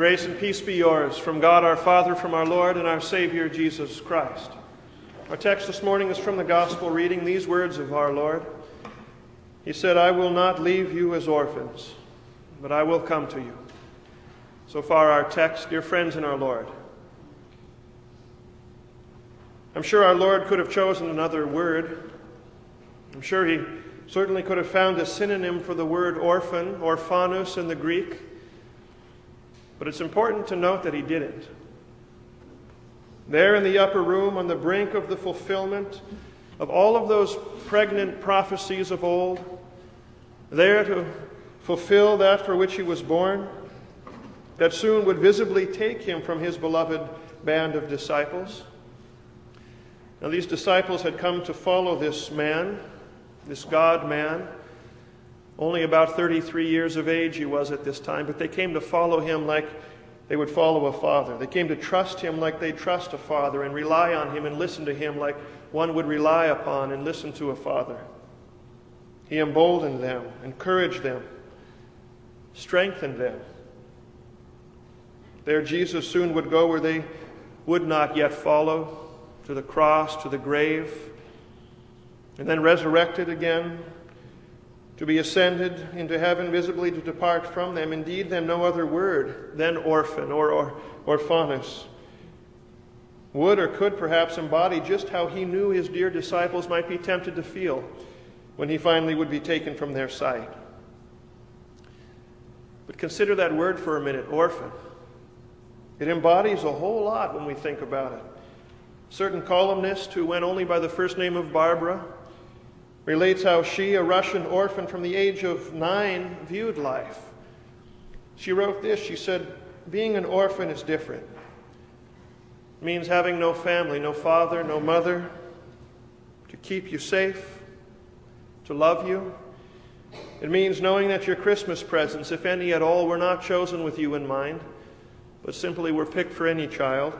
Grace and peace be yours from God our Father, from our Lord and our Savior Jesus Christ. Our text this morning is from the Gospel reading these words of our Lord. He said, I will not leave you as orphans, but I will come to you. So far, our text, dear friends in our Lord. I'm sure our Lord could have chosen another word. I'm sure he certainly could have found a synonym for the word orphan, orphanos in the Greek. But it's important to note that he didn't. There in the upper room, on the brink of the fulfillment of all of those pregnant prophecies of old, there to fulfill that for which he was born, that soon would visibly take him from his beloved band of disciples. Now, these disciples had come to follow this man, this God man. Only about 33 years of age he was at this time, but they came to follow him like they would follow a father. They came to trust him like they trust a father and rely on him and listen to him like one would rely upon and listen to a father. He emboldened them, encouraged them, strengthened them. There, Jesus soon would go where they would not yet follow to the cross, to the grave, and then resurrected again to be ascended into heaven visibly to depart from them. Indeed, then no other word than orphan or, or orphanos would or could perhaps embody just how he knew his dear disciples might be tempted to feel when he finally would be taken from their sight. But consider that word for a minute orphan. It embodies a whole lot when we think about it. Certain columnist who went only by the first name of Barbara relates how she, a Russian orphan from the age of nine, viewed life. She wrote this She said, Being an orphan is different. It means having no family, no father, no mother to keep you safe, to love you. It means knowing that your Christmas presents, if any at all, were not chosen with you in mind, but simply were picked for any child.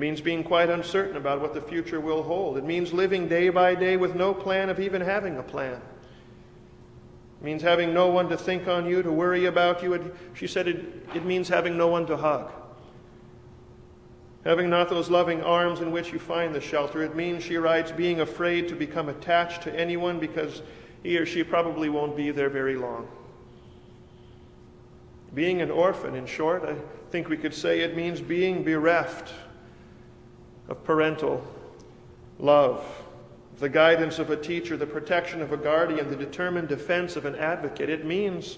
Means being quite uncertain about what the future will hold. It means living day by day with no plan of even having a plan. It means having no one to think on you, to worry about you. It, she said it, it means having no one to hug. Having not those loving arms in which you find the shelter. It means, she writes, being afraid to become attached to anyone because he or she probably won't be there very long. Being an orphan, in short, I think we could say it means being bereft of parental love, the guidance of a teacher, the protection of a guardian, the determined defense of an advocate. It means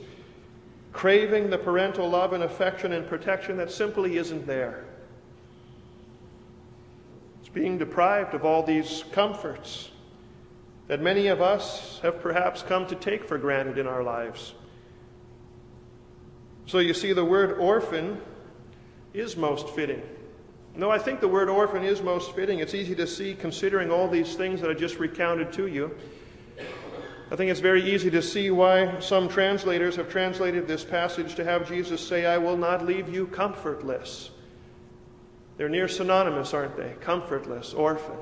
craving the parental love and affection and protection that simply isn't there. It's being deprived of all these comforts that many of us have perhaps come to take for granted in our lives. So you see, the word orphan is most fitting. No, I think the word orphan is most fitting. It's easy to see considering all these things that I just recounted to you. I think it's very easy to see why some translators have translated this passage to have Jesus say, I will not leave you comfortless. They're near synonymous, aren't they? Comfortless, orphan.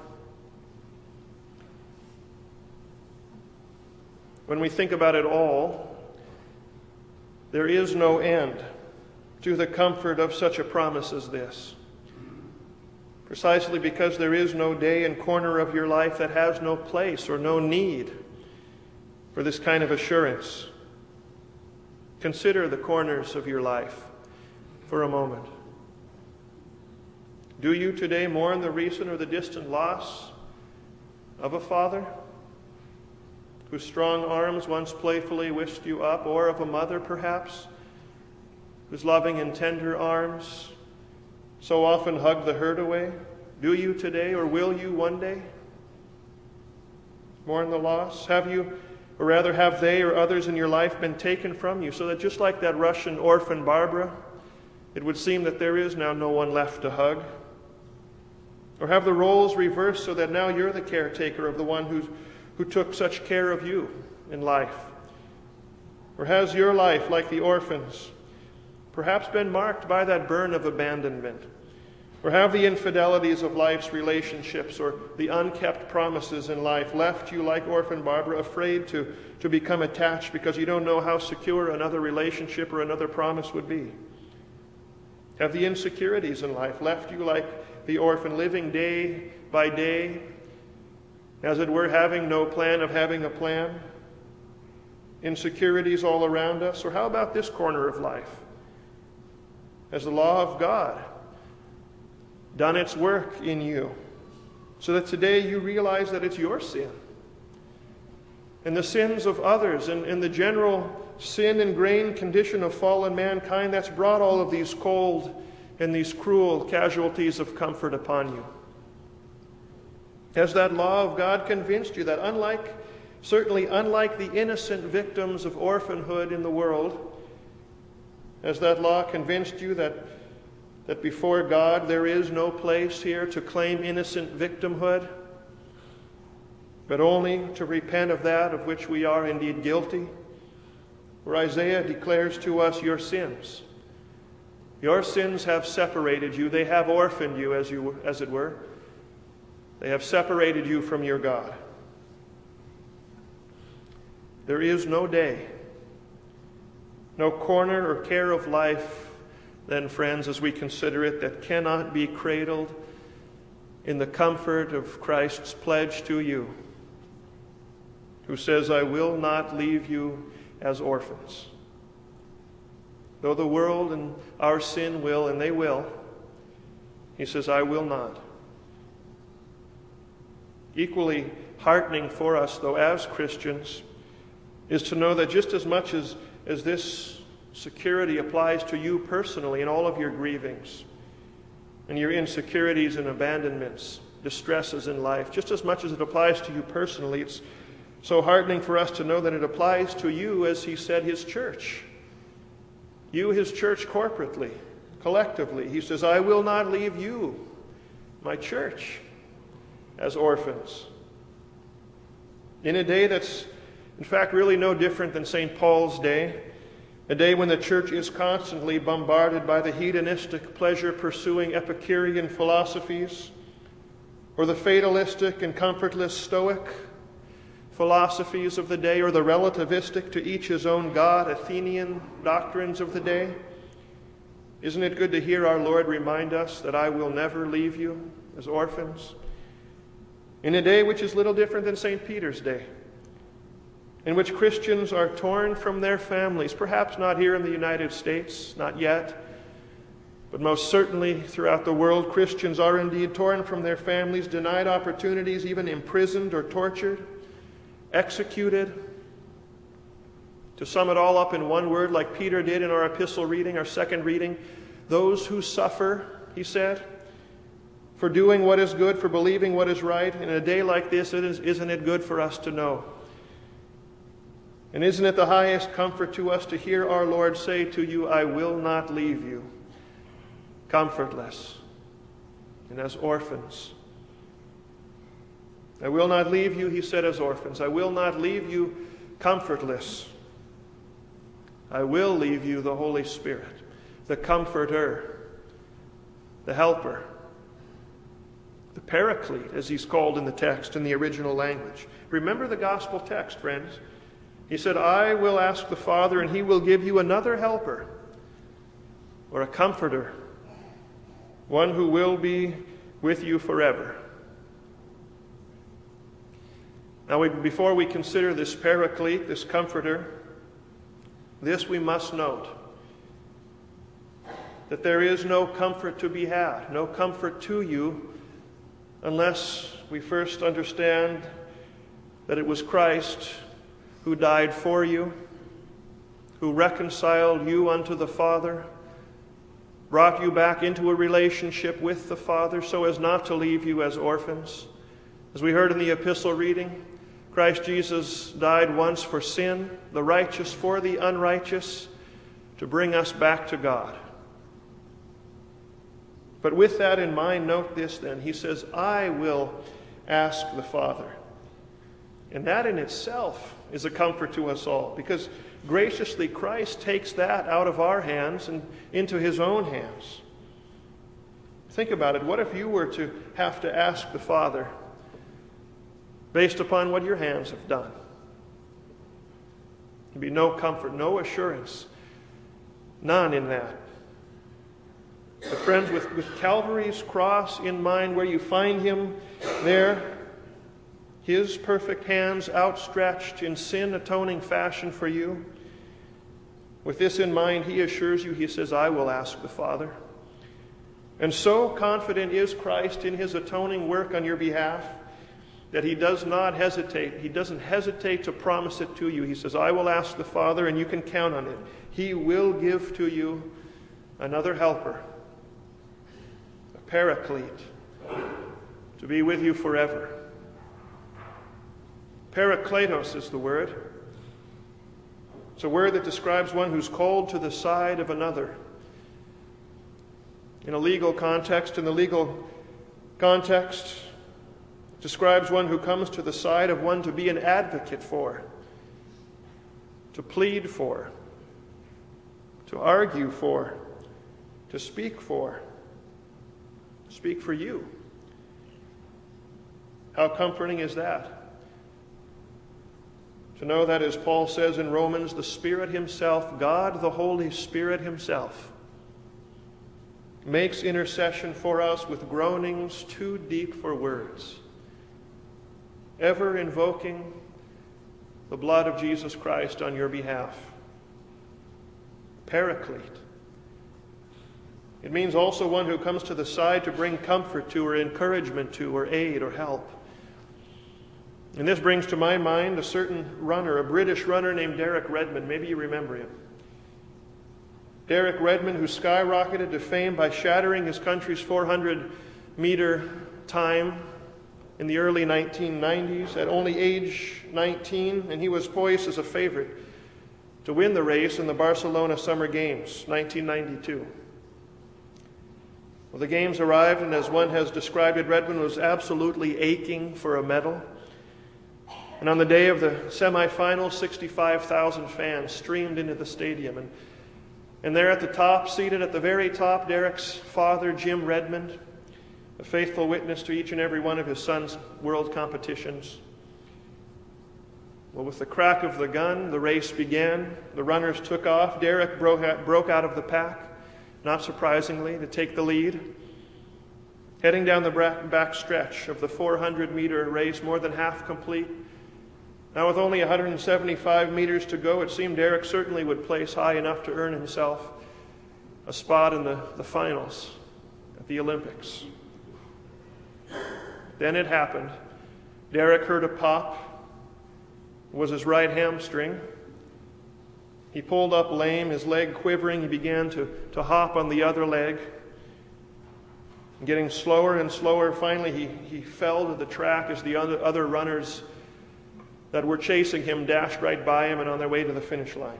When we think about it all, there is no end to the comfort of such a promise as this precisely because there is no day and corner of your life that has no place or no need for this kind of assurance. Consider the corners of your life for a moment. Do you today mourn the recent or the distant loss of a father whose strong arms once playfully whisked you up, or of a mother, perhaps, whose loving and tender arms so often hug the hurt away? Do you today, or will you one day? Mourn the loss? Have you, or rather, have they or others in your life been taken from you so that just like that Russian orphan Barbara, it would seem that there is now no one left to hug? Or have the roles reversed so that now you're the caretaker of the one who, who took such care of you in life? Or has your life, like the orphans, perhaps been marked by that burn of abandonment? Or have the infidelities of life's relationships or the unkept promises in life left you, like orphan Barbara, afraid to, to become attached because you don't know how secure another relationship or another promise would be? Have the insecurities in life left you like the orphan, living day by day, as it were, having no plan of having a plan? Insecurities all around us? Or how about this corner of life? As the law of God done its work in you so that today you realize that it's your sin? and the sins of others and, and the general sin ingrained condition of fallen mankind that's brought all of these cold and these cruel casualties of comfort upon you. Has that law of God convinced you that unlike, certainly unlike the innocent victims of orphanhood in the world, has that law convinced you that, that before God there is no place here to claim innocent victimhood? but only to repent of that of which we are indeed guilty. For Isaiah declares to us your sins. Your sins have separated you, they have orphaned you, as, you, as it were. They have separated you from your God. There is no day, no corner or care of life, then, friends, as we consider it, that cannot be cradled in the comfort of Christ's pledge to you who says, I will not leave you as orphans. Though the world and our sin will, and they will, he says, I will not. Equally heartening for us, though, as Christians, is to know that just as much as, as this security applies to you personally in all of your grievings and your insecurities and abandonments, distresses in life, just as much as it applies to you personally, it's so heartening for us to know that it applies to you, as he said, his church. You, his church, corporately, collectively. He says, I will not leave you, my church, as orphans. In a day that's, in fact, really no different than St. Paul's day, a day when the church is constantly bombarded by the hedonistic, pleasure pursuing Epicurean philosophies, or the fatalistic and comfortless Stoic philosophies of the day or the relativistic to each his own God Athenian doctrines of the day? Isn't it good to hear our Lord remind us that I will never leave you as orphans? In a day which is little different than St. Peter's Day, in which Christians are torn from their families, perhaps not here in the United States, not yet, but most certainly throughout the world, Christians are indeed torn from their families, denied opportunities, even imprisoned or tortured executed. To sum it all up in one word, like Peter did in our epistle reading, our second reading, those who suffer, he said, for doing what is good, for believing what is right. In a day like this, isn't it good for us to know? And isn't it the highest comfort to us to hear our Lord say to you, I will not leave you comfortless and as orphans? I will not leave you, he said, as orphans. I will not leave you comfortless. I will leave you the Holy Spirit, the Comforter, the Helper, the Paraclete, as he's called in the text in the original language. Remember the gospel text, friends. He said, I will ask the Father, and he will give you another helper or a comforter, one who will be with you forever. Now, we, before we consider this paraclete, this comforter, this we must note that there is no comfort to be had, no comfort to you, unless we first understand that it was Christ who died for you, who reconciled you unto the Father, brought you back into a relationship with the Father so as not to leave you as orphans. As we heard in the epistle reading, Christ Jesus died once for sin, the righteous for the unrighteous, to bring us back to God. But with that in mind, note this then. He says, I will ask the Father. And that in itself is a comfort to us all because graciously Christ takes that out of our hands and into his own hands. Think about it. What if you were to have to ask the Father, based upon what your hands have done. There'd be no comfort, no assurance, none in that. But, friends, with, with Calvary's cross in mind, where you find him there, his perfect hands outstretched in sin atoning fashion for you, with this in mind, he assures you, he says, I will ask the Father. And so confident is Christ in his atoning work on your behalf that he does not hesitate. He doesn't hesitate to promise it to you. He says, I will ask the Father, and you can count on it. He will give to you another helper, a paraclete, to be with you forever. Parakletos is the word. It's a word that describes one who's called to the side of another. In a legal context, in the legal context, describes one who comes to the side of one to be an advocate for, to plead for, to argue for, to speak for, speak for you. How comforting is that? To know that, as Paul says in Romans, the Spirit Himself, God the Holy Spirit Himself, makes intercession for us with groanings too deep for words ever invoking the blood of Jesus Christ on your behalf. Paraclete. It means also one who comes to the side to bring comfort to, or encouragement to, or aid, or help. And this brings to my mind a certain runner, a British runner named Derek Redmond. Maybe you remember him. Derek Redmond, who skyrocketed to fame by shattering his country's 400 meter time in the early 1990s at only age 19, and he was poised as a favorite to win the race in the Barcelona Summer Games, 1992. Well, the games arrived, and as one has described it, Redmond was absolutely aching for a medal. And on the day of the semifinals, 65,000 fans streamed into the stadium. And, and there at the top, seated at the very top, Derek's father, Jim Redmond, a faithful witness to each and every one of his son's world competitions. Well, with the crack of the gun, the race began. The runners took off. Derek broke out of the pack, not surprisingly, to take the lead. Heading down the back stretch of the 400 meter race, more than half complete. Now, with only 175 meters to go, it seemed Derek certainly would place high enough to earn himself a spot in the, the finals at the Olympics. Then it happened. Derek heard a pop. It was his right hamstring. He pulled up lame, his leg quivering. He began to, to hop on the other leg. getting slower and slower, finally, he, he fell to the track as the other, other runners that were chasing him dashed right by him and on their way to the finish line.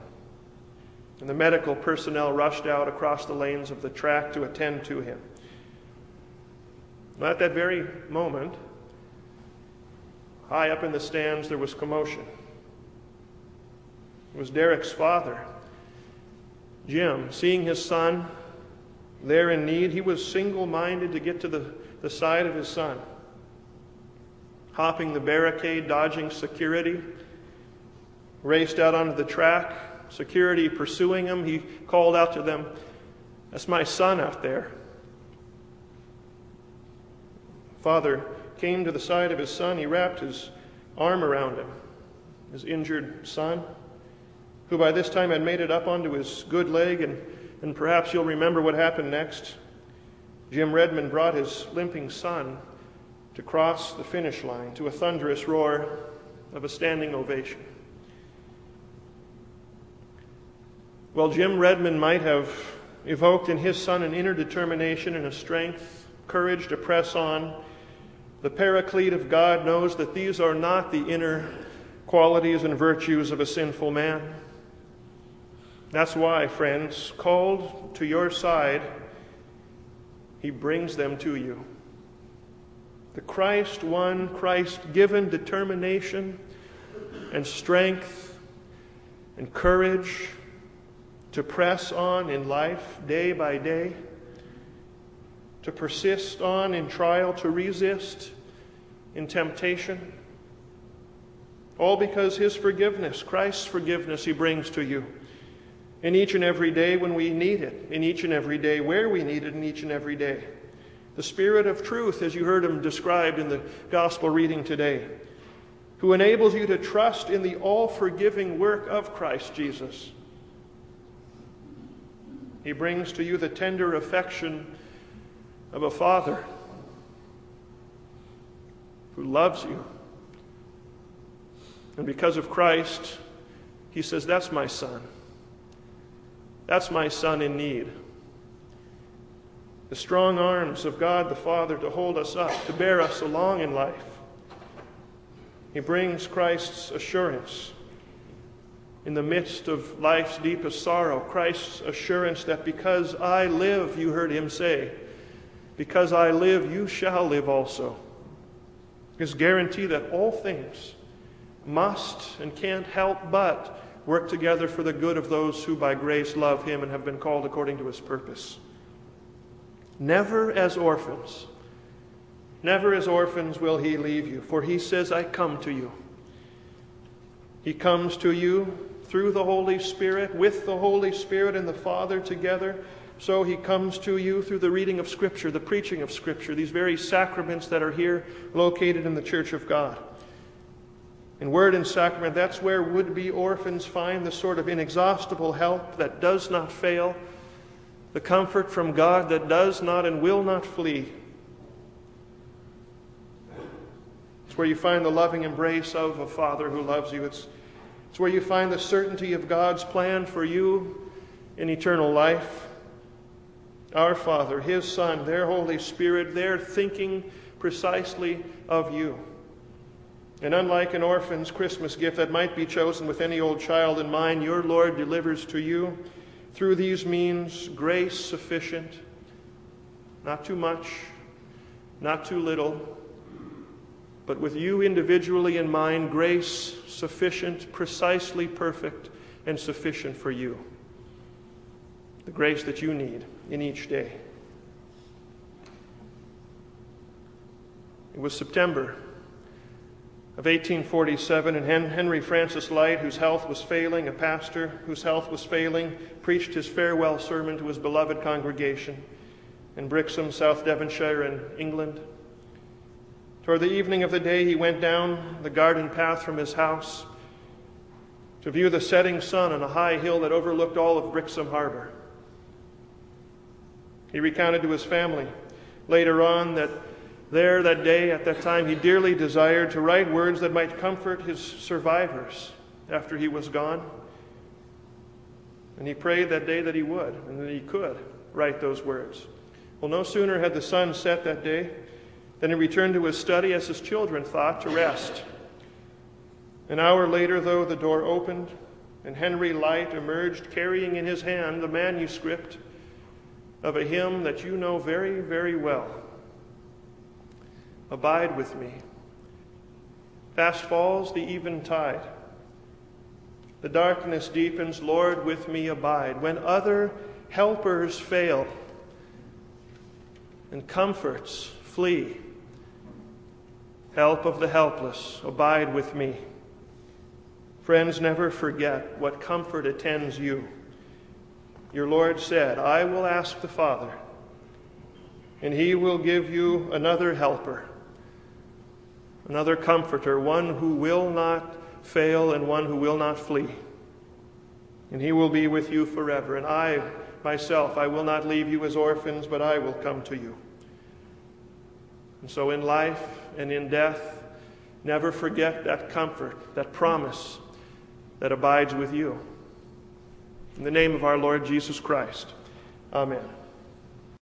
And the medical personnel rushed out across the lanes of the track to attend to him. At that very moment, high up in the stands, there was commotion. It was Derek's father, Jim, seeing his son there in need. He was single minded to get to the, the side of his son, hopping the barricade, dodging security, raced out onto the track, security pursuing him. He called out to them, That's my son out there. Father came to the side of his son. He wrapped his arm around him, his injured son, who by this time had made it up onto his good leg, and, and perhaps you'll remember what happened next. Jim Redmond brought his limping son to cross the finish line to a thunderous roar of a standing ovation. Well, Jim Redmond might have evoked in his son an inner determination and a strength, courage to press on the paraclete of God knows that these are not the inner qualities and virtues of a sinful man. That's why, friends, called to your side, he brings them to you. The Christ won, Christ given determination and strength and courage to press on in life day by day to persist on in trial, to resist in temptation. All because His forgiveness, Christ's forgiveness, He brings to you. in each and every day when we need it, in each and every day where we need it, in each and every day. The Spirit of truth, as you heard him described in the gospel reading today, who enables you to trust in the all forgiving work of Christ Jesus. He brings to you the tender affection of a father who loves you. And because of Christ, he says, That's my son. That's my son in need. The strong arms of God the Father to hold us up, to bear us along in life. He brings Christ's assurance in the midst of life's deepest sorrow. Christ's assurance that because I live, you heard him say, because I live, you shall live also. His guarantee that all things must and can't help but work together for the good of those who by grace love him and have been called according to his purpose. Never as orphans, never as orphans will he leave you, for he says, I come to you. He comes to you through the Holy Spirit, with the Holy Spirit and the Father together. So he comes to you through the reading of Scripture, the preaching of Scripture, these very sacraments that are here located in the Church of God. In word and sacrament, that's where would be orphans find the sort of inexhaustible help that does not fail, the comfort from God that does not and will not flee. It's where you find the loving embrace of a Father who loves you. It's, it's where you find the certainty of God's plan for you in eternal life. Our Father, His Son, their Holy Spirit, they're thinking precisely of you. And unlike an orphan's Christmas gift that might be chosen with any old child in mind, your Lord delivers to you through these means grace sufficient, not too much, not too little, but with you individually in mind, grace sufficient, precisely perfect, and sufficient for you. The grace that you need in each day. It was September of 1847, and Henry Francis Lyte, whose health was failing, a pastor whose health was failing, preached his farewell sermon to his beloved congregation in Brixham, South Devonshire, in England. Toward the evening of the day, he went down the garden path from his house to view the setting sun on a high hill that overlooked all of Brixham Harbor. He recounted to his family later on that there, that day, at that time, he dearly desired to write words that might comfort his survivors after he was gone. And he prayed that day that he would and that he could write those words. Well, no sooner had the sun set that day than he returned to his study as his children thought to rest. An hour later, though, the door opened and Henry Lyte emerged carrying in his hand the manuscript of a hymn that you know very, very well. Abide with me. Fast falls the eventide. The darkness deepens, Lord, with me abide. When other helpers fail and comforts flee, help of the helpless, abide with me. Friends, never forget what comfort attends you. Your Lord said, I will ask the Father, and he will give you another helper another comforter, one who will not fail and one who will not flee. And he will be with you forever. And I, myself, I will not leave you as orphans, but I will come to you. And so in life and in death, never forget that comfort, that promise that abides with you. In the name of our Lord Jesus Christ, amen.